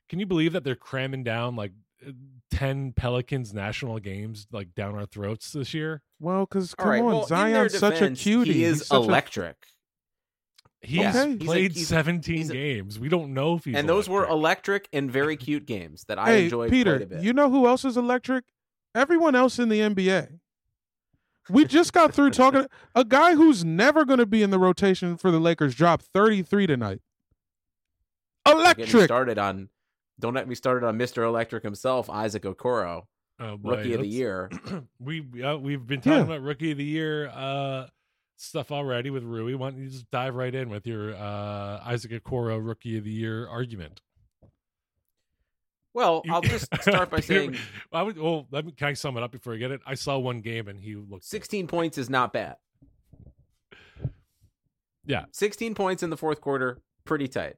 I: can you believe that they're cramming down like ten Pelicans national games like down our throats this year?
H: Well, because come
A: right,
H: on,
A: well, in their
H: Zion's such a
A: defense,
H: cutie.
A: He is
H: He's a-
A: electric.
I: He's
H: Okay. He's
A: a-
I: played
A: he's a-
I: 17
A: he's a-
I: games. We don't know if he's
A: and those were
I: electric.
A: electric and very cute games that I
H: hey,
A: enjoyed
H: Peter,
A: quite a bit.
H: you know who else is electric? Everyone else in the NBA. We just got through talking. A guy who's never going to be in the rotation for the Lakers dropped 33 tonight.
A: Don't get me
H: Electric.
A: started on. Don't let me started on Mr. Electric himself, Isaac Okoro,
I: Oh, boy,
A: rookie of the
I: let's-
A: year.
I: we uh, we've been talking
H: Yeah.
I: about rookie of the year uh, stuff already with Rui. Why don't you just dive right in with your uh, Isaac Okoro rookie of the year argument?
A: Well, I'll just start by
I: Peter-
A: saying
I: I would. Well, let me. Can I sum it up before I get it? I saw one game and he looked.
A: 16 points is not bad.
I: Yeah.
A: 16 points in the fourth quarter, pretty tight.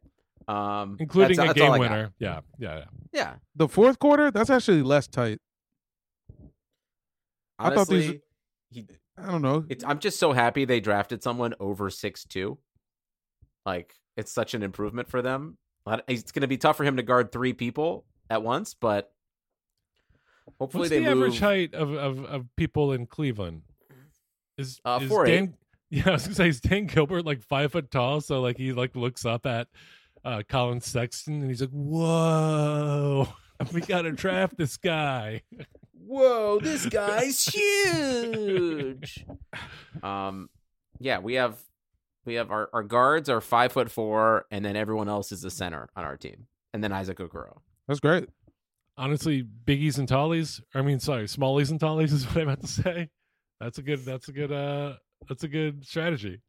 A: Um,
I: including
A: that's-
I: a
A: that's
I: game winner. Yeah, yeah, yeah.
A: Yeah,
H: The fourth quarter, that's actually less tight. I thought these-
A: he.
H: I don't know.
A: It's, I'm just so happy they drafted someone over six two. Like it's such an improvement for them. It's going to be tough for him to guard three people at once, but hopefully
I: What's
A: they
I: the
A: move.
I: average height of, of, of people in Cleveland? Is,
A: Uh,
I: is
A: 4'8".
I: Dan? Yeah, I was gonna say is Dan Gilbert like five foot tall? So like he like looks up at uh, Collin Sexton and he's like, "Whoa, we gotta draft this guy."
A: Whoa, this guy's huge. um, yeah, we have we have our, our guards are five foot four, and then everyone else is the center on our team, and then Isaac Okoro.
H: That's great.
I: Honestly, biggies and tallies. I mean, sorry, smallies and tallies is what I meant to say. That's a good. That's a good. Uh, that's a good strategy.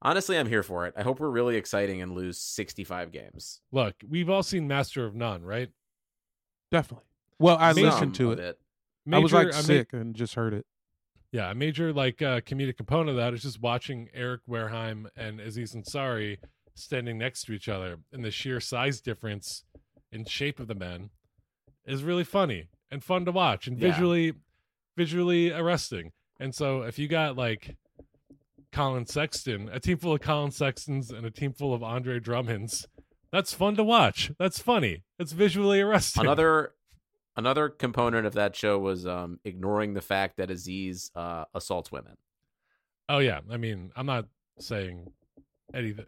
A: Honestly, I'm here for it. I hope we're really exciting and lose 65 games.
I: Look, we've all seen Master of None, right?
H: Definitely. Well, I
A: Some
H: listened to
A: of
H: it. I was like
I: I ma-
H: sick and just heard it.
I: Yeah, a major like uh, comedic component of that is just watching Eric Wareheim and Aziz Ansari standing next to each other, and the sheer size difference in shape of the men is really funny and fun to watch, and
A: Yeah.
I: visually, visually arresting. And so, if you got like Collin Sexton, a team full of Collin Sextons, and a team full of Andre Drummonds, that's fun to watch. That's funny. It's visually arresting.
A: Another another component of that show was um, ignoring the fact that Aziz uh, assaults women.
I: Oh yeah, I mean, I'm not saying anything.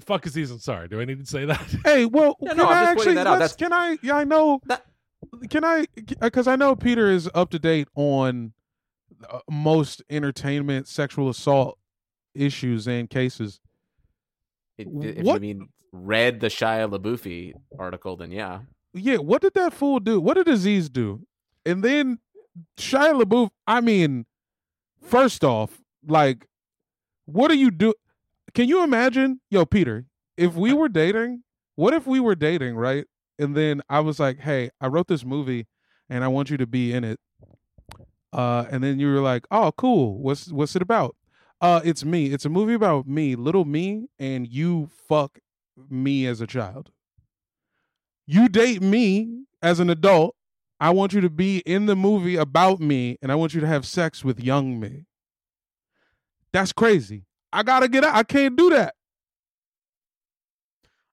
I: Fuck Aziz Sorry, Do I need to say that?
H: Hey, well,
A: Yeah,
H: can
A: no, I'm
H: I
A: just
H: actually?
A: that
H: let's- Can I? Yeah, I know.
A: That-
H: Can I? Because I know Peter is up to date on uh, most entertainment sexual assault issues and cases.
A: If, if
H: What-
A: you mean read the Shia LaBeouf article, then yeah.
H: Yeah, what did that fool do? What did Aziz do? And then Shia LaBeouf. I mean, first off, like, what do you do? Can you imagine, yo, Peter? If we were dating, what if we were dating, right? And then I was like, hey, I wrote this movie, and I want you to be in it. Uh, and then you were like, oh, cool. What's what's it about? Uh, it's me. It's a movie about me, little me, and you fuck me as a child you date me as an adult. I want you to be in the movie about me, and I want you to have sex with young me. That's crazy. I gotta get out. I can't do that.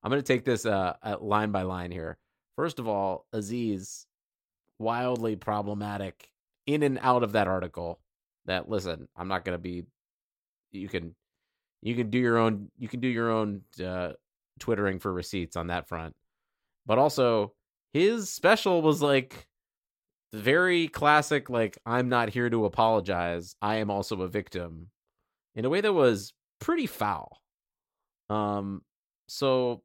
A: I'm to take this uh, uh, line by line here. First of all, Aziz, wildly problematic in and out of that article. That listen, I'm not to be. You can, you can do your own. You can do your own uh, twittering for receipts on that front. But also, his special was like very classic. Like I'm not here to apologize. I am also a victim, in a way that was pretty foul. Um, so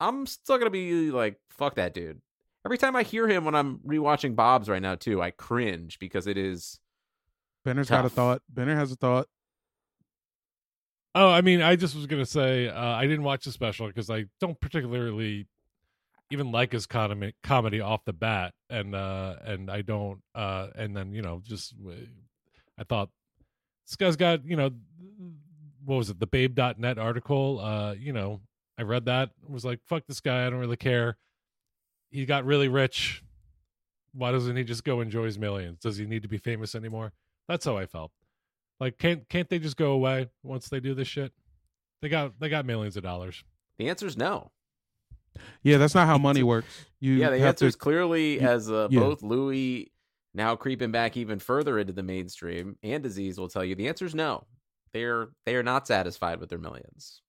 A: I'm still gonna be like, fuck that dude. Every time I hear him when I'm rewatching Bob's right now too, I cringe because it is
H: Benner's got a thought. Benner has a thought.
I: Oh, I mean, I just was gonna say uh, I didn't watch the special because I don't particularly even like his comedy comedy off the bat, and uh, and I don't, uh, and then you know, just I thought this guy's got you know, what was it, the Babe.net article? Uh, you know, I read that was like, fuck this guy, I don't really care. He got really rich. Why doesn't he just go enjoy his millions? Does he need to be famous anymore? That's how I felt. Like can't can't they just go away once they do this shit? They got they got millions of dollars.
A: the answer is no.
H: Yeah, that's not how money works. You
A: yeah, the answer is clearly
H: you-
A: as uh,
H: yeah.
A: both Louis now creeping back even further into the mainstream, and Aziz will tell you the answer is no. They're they are not satisfied with their millions.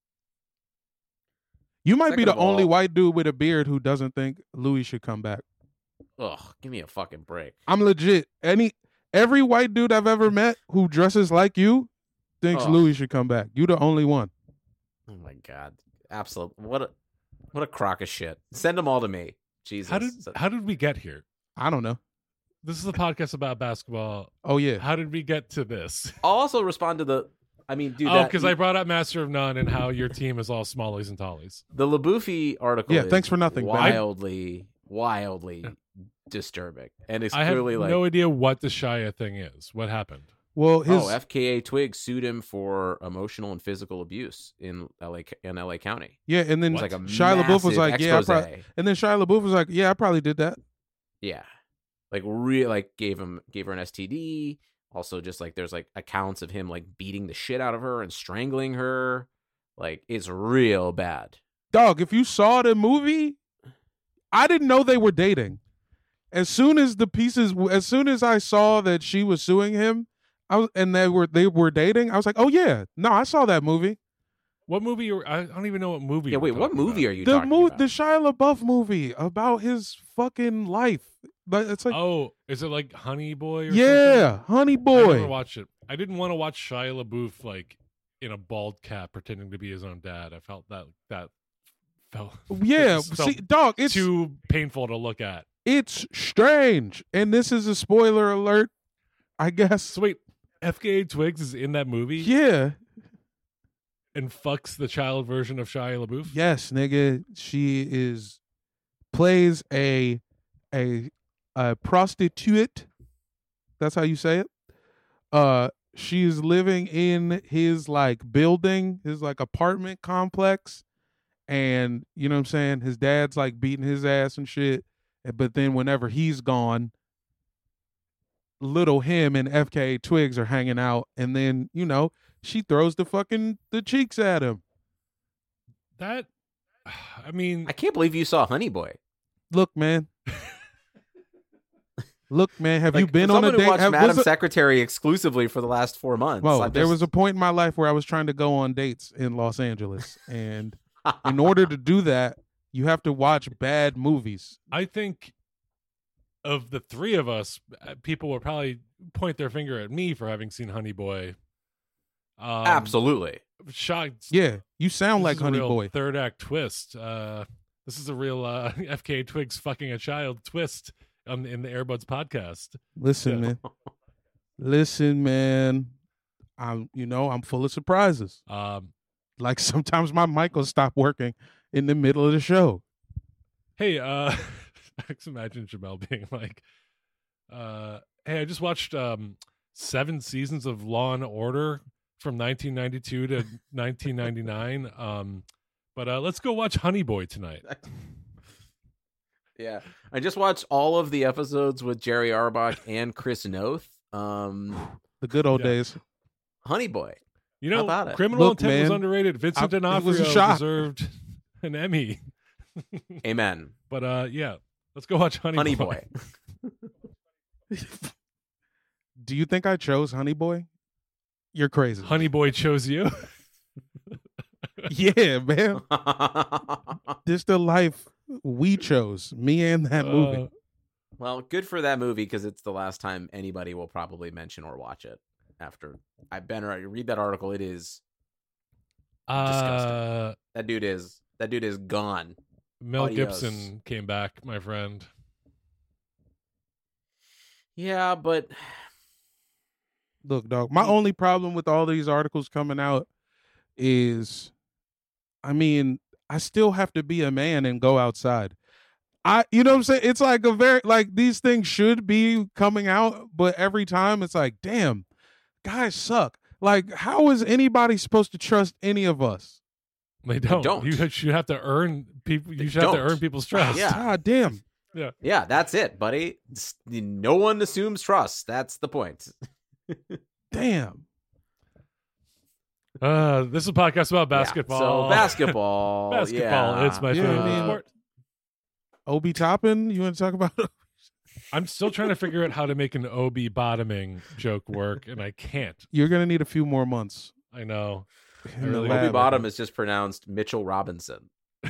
H: You might be the
A: of
H: only white dude with a beard who doesn't think Louis should come back.
A: Ugh, give me a fucking break.
H: I'm legit. Any every white dude I've ever met who dresses like you thinks
A: Ugh.
H: Louis should come back. You the only one.
A: Oh my god, absolute what a what a crock of shit. Send them all to me. Jesus.
I: How did how did we get here?
H: I don't know.
I: This is a podcast about basketball.
H: Oh yeah.
I: How did we get to this?
A: I'll also respond to the. I mean, dude.
I: oh, because I brought up Master of None and how your team is all smallies and tallies.
A: the Labufi article.
H: Yeah,
A: is
H: thanks for nothing, Ben.
A: Wildly, wildly disturbing, and it's
I: I have
A: clearly like
I: no idea what the Shia thing is. What happened?
H: Well, his
A: oh, FKA Twig sued him for emotional and physical abuse in LA in LA County.
H: yeah, and then
A: It was like a
H: Shia LaBeouf was
A: massive
H: like, yeah, I
A: expose.
H: prob- and then Shia LaBeouf was like, yeah, I probably did that.
A: yeah, like real like gave him gave her an STD. Also, just like there's like accounts of him like beating the shit out of her and strangling her. Like it's real bad.
H: Dog, if you saw the movie, I didn't know they were dating. As soon as the pieces, as soon as I saw that she was suing him, I was, and they were they were dating. I was like, oh yeah, no, I saw that movie.
I: What movie? You I don't even know what movie.
A: Yeah, wait, what movie
I: about.
A: are you
H: the
A: talking
H: movie,
A: about?
H: the Shia LaBeouf movie about his fucking life. But it's like,
I: Oh, is it like Honey Boy? Or
H: yeah, Honey
I: something? I never
H: Boy.
I: watched it. I didn't want to watch Shia LaBeouf like in a bald cap pretending to be his own dad. I felt that that felt
H: Yeah,
I: felt
H: see, dog, it's
I: too painful to look at.
H: it's strange, and this is a spoiler alert, I guess.
I: So wait, FKA Twigs is in that movie
H: Yeah,
I: and fucks the child version of Shia LaBeouf.
H: Yes, nigga. She is plays a a a prostitute. That's how you say it. Uh she is living in his like building, his like apartment complex. And you know what I'm saying? His dad's like beating his ass and shit. But then whenever he's gone, little him and FKA Twigs are hanging out. And then, you know, she throws the fucking the cheeks at him.
I: That, I mean,
A: I can't believe you saw Honey Boy.
H: Look, man. Look, man. Have you been on a date?
A: watched
H: Have,
A: Madam
H: was a-
A: Secretary exclusively for the last four months?
H: Well,
A: I'm
H: there was a point in my life where I was trying to go on dates in Los Angeles, and in order to do that, you have to watch bad movies.
I: I think of the three of us, uh, people will probably point their finger at me for having seen Honey Boy. Um,
A: absolutely.
I: shocked.
H: Yeah, you sound
I: This
H: like
I: is a
H: Honey
I: real
H: Boy.
I: Third act twist. Uh, this is a real uh, FK Twigs fucking a child twist on in the Airbuds podcast.
H: Listen,
I: Yeah.
H: man. Listen, man. I'm, you know, I'm full of surprises.
I: Um,
H: Like sometimes my mic will stop working in the middle of the show.
I: hey, uh, I just imagine Jamel being like, uh, "Hey, I just watched um, seven seasons of Law and Order from 1992 to 1999. Um, but uh, let's go watch Honey Boy tonight."
A: Yeah, I just watched all of the episodes with Jerry Orbach and Chris Noth. Um,
H: The good old
I: Yeah.
H: days.
A: Honey Boy.
I: You
A: How
I: know,
A: about it?
I: Criminal
H: Look,
I: Intent was underrated. Vincent
H: I-
I: D'Onofrio
H: was a shock.
I: deserved an Emmy.
A: Amen.
I: But uh, yeah, let's go watch Honey,
A: Honey
I: Boy.
A: Boy.
H: Do you think I chose Honey Boy? You're crazy.
I: Honey Boy chose you.
H: yeah, man. This the life we chose. Me and that movie.
I: Uh,
A: well, good for that movie because it's the last time anybody will probably mention or watch it. After I've been I read that article, it is
I: uh,
A: that dude is that dude is gone.
I: Mel
A: Adios.
I: Gibson came back, my friend.
A: Yeah, but
H: Look, dog. My only problem with all these articles coming out is, I mean, I still have to be a man and go outside. I, you know what I'm saying? It's like a very like these things should be coming out, but every time it's like, damn, guys suck. Like, how is anybody supposed to trust any of us?
I: They don't.
A: don't.
I: You should have to earn people. You
A: They
I: should have to earn people's trust.
A: Yeah.
H: God damn.
A: yeah, Yeah. that's it, buddy. No one assumes trust. That's the point.
H: Damn.
I: Uh, this is a podcast about
A: Yeah,
I: basketball.
A: So basketball.
I: basketball.
A: yeah.
I: It's my
H: Yeah,
I: favorite
H: I mean-
I: sport.
H: Obi Toppin, you want to talk about
I: I'm still trying to figure out how to make an OB bottoming joke work, and I can't.
H: You're gonna need a few more months.
I: I know.
H: in the
I: really-
A: Obi Bottom is just pronounced Mitchell Robinson.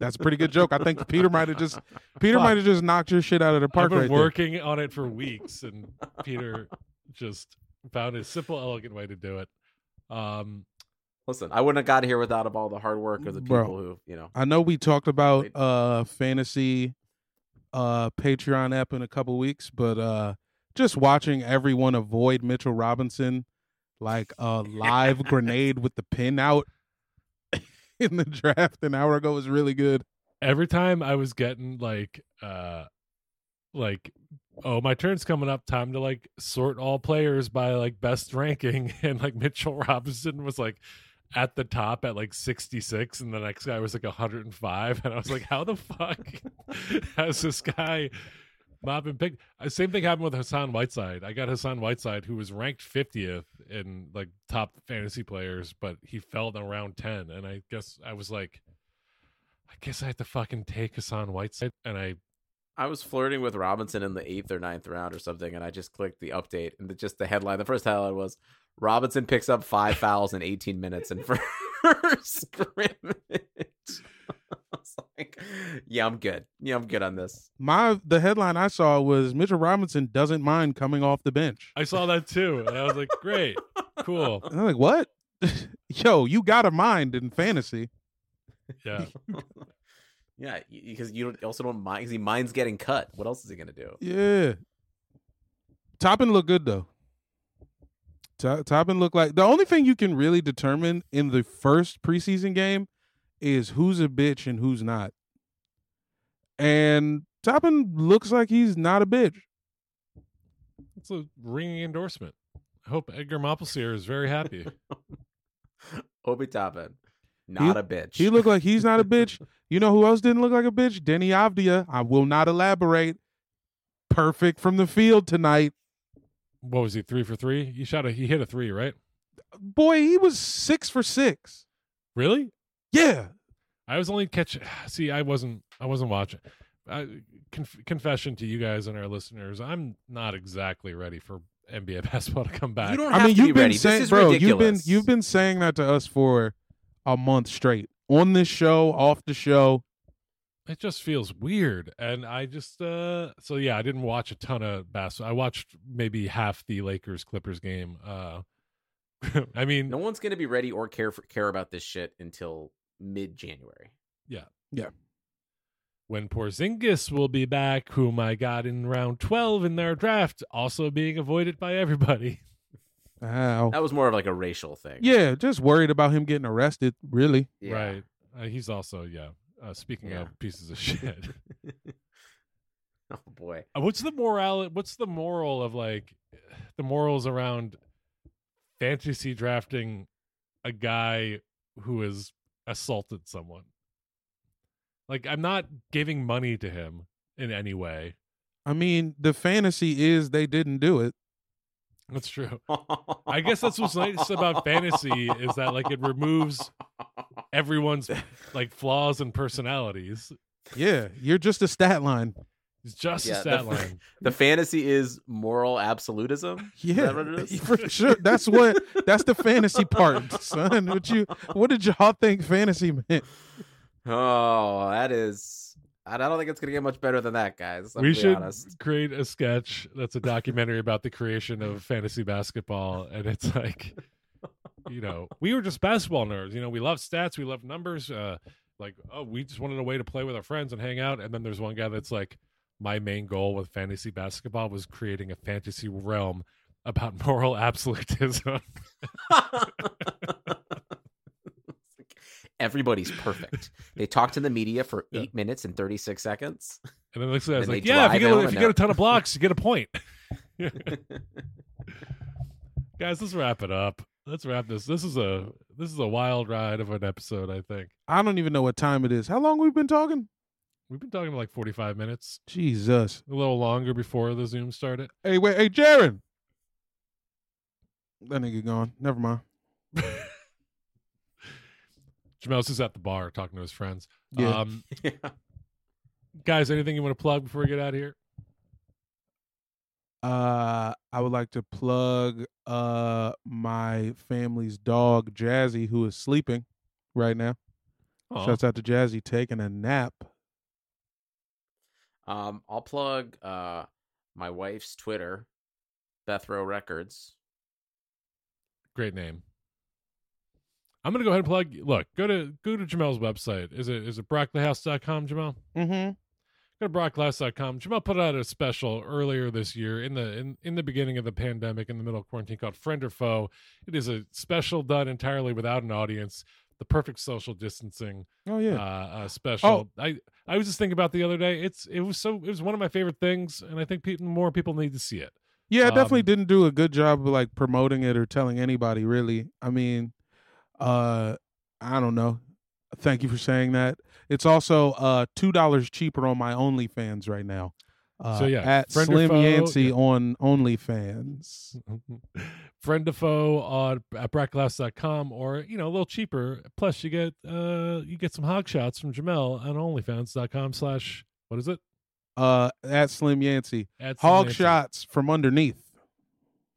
H: That's a pretty good joke. I think Peter might have just Peter might have just knocked your shit out of the
I: I've
H: park
I: been
H: right there.
I: working on it for weeks, and Peter just found a simple, elegant way to do it. Um,
A: Listen, I wouldn't have got here without of all the hard work of the
H: Bro.
A: people who, you know.
H: I know we talked about
A: Wait.
H: uh fantasy uh Patreon app in a couple weeks, but uh just watching everyone avoid Mitchell Robinson like a live grenade with the pin out in the draft an hour ago was really good.
I: every time I was getting like, uh, like, oh, my turn's coming up. Time to like sort all players by like best ranking, and like Mitchell Robinson was like at the top at like 66 and the next guy was like 105 and i was like how the fuck has this guy not been picked? Uh, same thing happened with hassan whiteside. I got hassan whiteside who was ranked 50th in like top fantasy players but he fell in round 10 and i guess i was like i guess i had to fucking take hassan whiteside. And i
A: I was flirting with Robinson in the eighth or ninth round or something, and I just clicked the update, and the, just the headline. The first headline was Robinson picks up five fouls in 18 minutes and first scrimmage. I was like, yeah, I'm good. Yeah, I'm good on this.
H: My the headline I saw was Mitchell Robinson doesn't mind coming off the bench.
I: i saw that too and i was like great cool
H: And I'm like, what? Yo, you got a mind in fantasy.
I: yeah
A: yeah, because you don't, also don't mind because he minds getting cut. What else is he gonna do?
H: Yeah. Toppin looked good though. To- Toppin looked like the only thing you can really determine in the first preseason game is who's a bitch and who's not. And Toppin looks like he's not a bitch.
I: it's a ringing endorsement i hope edgar Mopelsier is very happy
A: Obi Toppin, not a bitch.
H: He looked like he's not a bitch. You know who else didn't look like a bitch? Deni Avdija. I will not elaborate. Perfect from the field tonight.
I: what was he three for three he shot a he hit a three right
H: Boy, he was six for six.
I: really
H: Yeah.
I: I was only catch. See, I wasn't. I wasn't watching. I, conf- confession to you guys and our listeners, I'm not exactly ready for NBA basketball to come back.
A: You don't
H: I
A: have
H: mean,
A: to
H: you've
A: be
H: been
A: ready.
H: saying,
A: this is
H: bro,
A: ridiculous.
H: you've been you've been saying that to us for a month straight on this show, off the show.
I: it just feels weird, and I just. uh So yeah, I didn't watch a ton of basketball. I watched maybe half the Lakers Clippers game. Uh I mean,
A: No one's gonna be ready or care for, care about this shit until mid January. Yeah. Yeah.
I: When Porzingis will be back, whom I got in round 12 in their draft, also being avoided by everybody.
H: Wow.
A: That was more of like a racial thing.
H: Yeah, just worried about him getting arrested. Really.
A: Yeah.
I: Right. Uh, he's also, yeah. Uh, speaking
A: Yeah.
I: of pieces of shit.
A: oh boy.
I: Uh, what's the moral what's the moral of like the morals around fantasy drafting a guy who has assaulted someone like i'm not giving money to him in any way
H: I mean, the fantasy is they didn't do it.
I: That's true. I guess that's what's nice about fantasy is that like it removes everyone's like flaws and personalities.
H: Yeah, you're just a stat line.
I: It's just
A: Yeah,
I: a stat
A: the-
I: line.
A: The fantasy is moral absolutism. Is
H: Yeah,
A: that what it is?
H: for sure. That's what. That's the fantasy part, son. What you? What did y'all think fantasy meant?
A: Oh, that is. I don't think it's gonna get much better than that, guys. I'm
I: we should
A: honest.
I: create a sketch that's a documentary about the creation of fantasy basketball and it's like you know we were just basketball nerds you know we love stats we love numbers uh like oh we just wanted a way to play with our friends and hang out and then there's one guy that's like my main goal with fantasy basketball was creating a fantasy realm about moral absolutism
A: Everybody's perfect. They talk to the media for eight minutes and thirty six seconds.
I: and then this guy's like yeah if you get, if you get a ton of blocks you get a point guys let's wrap it up let's wrap this this is a this is a wild ride of an episode i think
H: I don't even know what time it is. How long we've been talking?
I: we've been talking for like 45 minutes
H: Jesus.
I: a little longer before the zoom started
H: Hey, wait. Hey, Jaron. That nigga gone. Never mind.
I: Jamel's is at the bar talking to his friends
H: Yeah.
I: um guys anything you want to plug before we get out of here
H: Uh, I would like to plug uh my family's dog Jazzy, who is sleeping right now.
I: Aw.
H: Shouts out to Jazzy taking a nap.
A: Um, I'll plug uh my wife's Twitter, Beth Row Records.
I: great name i'm gonna go ahead and plug look go to go to jamel's website is it is it broccolihouse.com jamel
H: Mm-hmm.
I: go to brockglass.com. Jamel put out a special earlier this year in the in, in the beginning of the pandemic, in the middle of quarantine, called Friend or Foe. It is a special done entirely without an audience, the perfect social distancing
H: Oh yeah.
I: uh, uh, special. I I was just thinking about the other day. It's it was so it was one of my favorite things, and I think people, more people need to see it.
H: Yeah, I definitely
I: Um,
H: didn't do a good job of like promoting it or telling anybody really. I mean, uh I don't know. Thank you for saying that. It's also uh two dollars cheaper on my OnlyFans right now. Uh,
I: So, yeah,
H: at
I: friend
H: Slim
I: foe,
H: Yancey
I: yeah.
H: on OnlyFans.
I: Friend to foe on at brockglass.com or you know a little cheaper. Plus you get uh you get some hog shots from Jamel on OnlyFans.com slash what is it?
H: Uh, at Slim Yancey,
I: At Slim
H: hog
I: Yancey.
H: shots from underneath.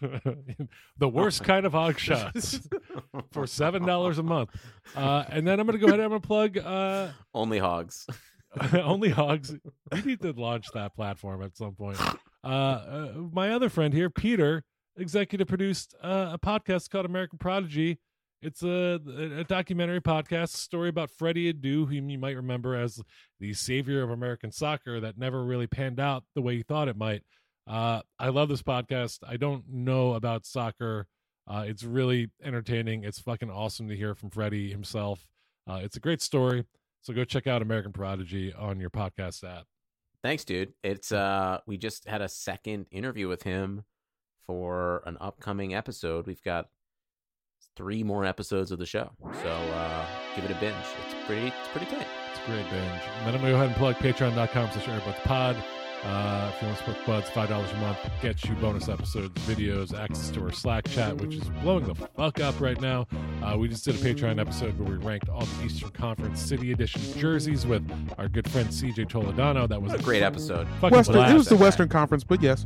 I: the worst kind of hog shots for seven dollars a month. Uh, and then I'm gonna go ahead and I'm gonna plug uh,
A: Only hogs.
I: only hogs. We need to launch that platform at some point. Uh, uh, my other friend here, Peter, executive produced uh, a podcast called American Prodigy. It's a, a documentary podcast, story about Freddie Adu, whom you might remember as the savior of American soccer that never really panned out the way he thought it might. Uh, I love this podcast. I don't know about soccer. Uh, it's really entertaining. It's fucking awesome to hear from Freddie himself. Uh, it's a great story. So go check out American Prodigy on your podcast app.
A: Thanks, dude. It's uh we just had a second interview with him for an upcoming episode. We've got three more episodes of the show. So uh give it a binge. It's pretty it's pretty tight.
I: It's a great binge. And then I'm to go ahead and plug patreon.com slash airbuds Uh, if you want to support buds, $5 a month gets you bonus episodes, videos, access to our Slack chat, which is blowing the fuck up right now. Uh, we just did a Patreon episode where we ranked all the Eastern Conference City Edition jerseys with our good friend CJ Toledano. That was
A: What a great episode.
I: Fucking
H: Western,
I: blast.
H: it was the Western Conference, but yes.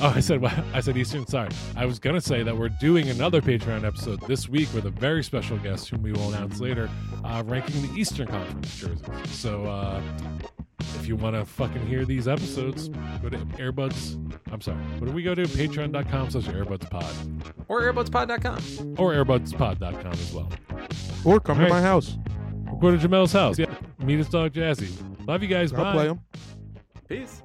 I: Oh, I said I said Eastern. Sorry, I was gonna say that we're doing another Patreon episode this week with a very special guest whom we will announce later, uh, ranking the Eastern Conference jerseys. So uh, if you want to fucking hear these episodes, go to Airbuds. I'm sorry, what do we go to? Patreon.com/slash AirbudsPod
A: Or airbudspod.com.
I: or AirbudsPod.com as well.
H: Or come
I: All
H: to
I: right.
H: my house.
I: Or go to Jamel's house. Yeah, meet his dog Jazzy. Love you guys.
H: I'll
I: Bye.
H: play them.
A: Peace.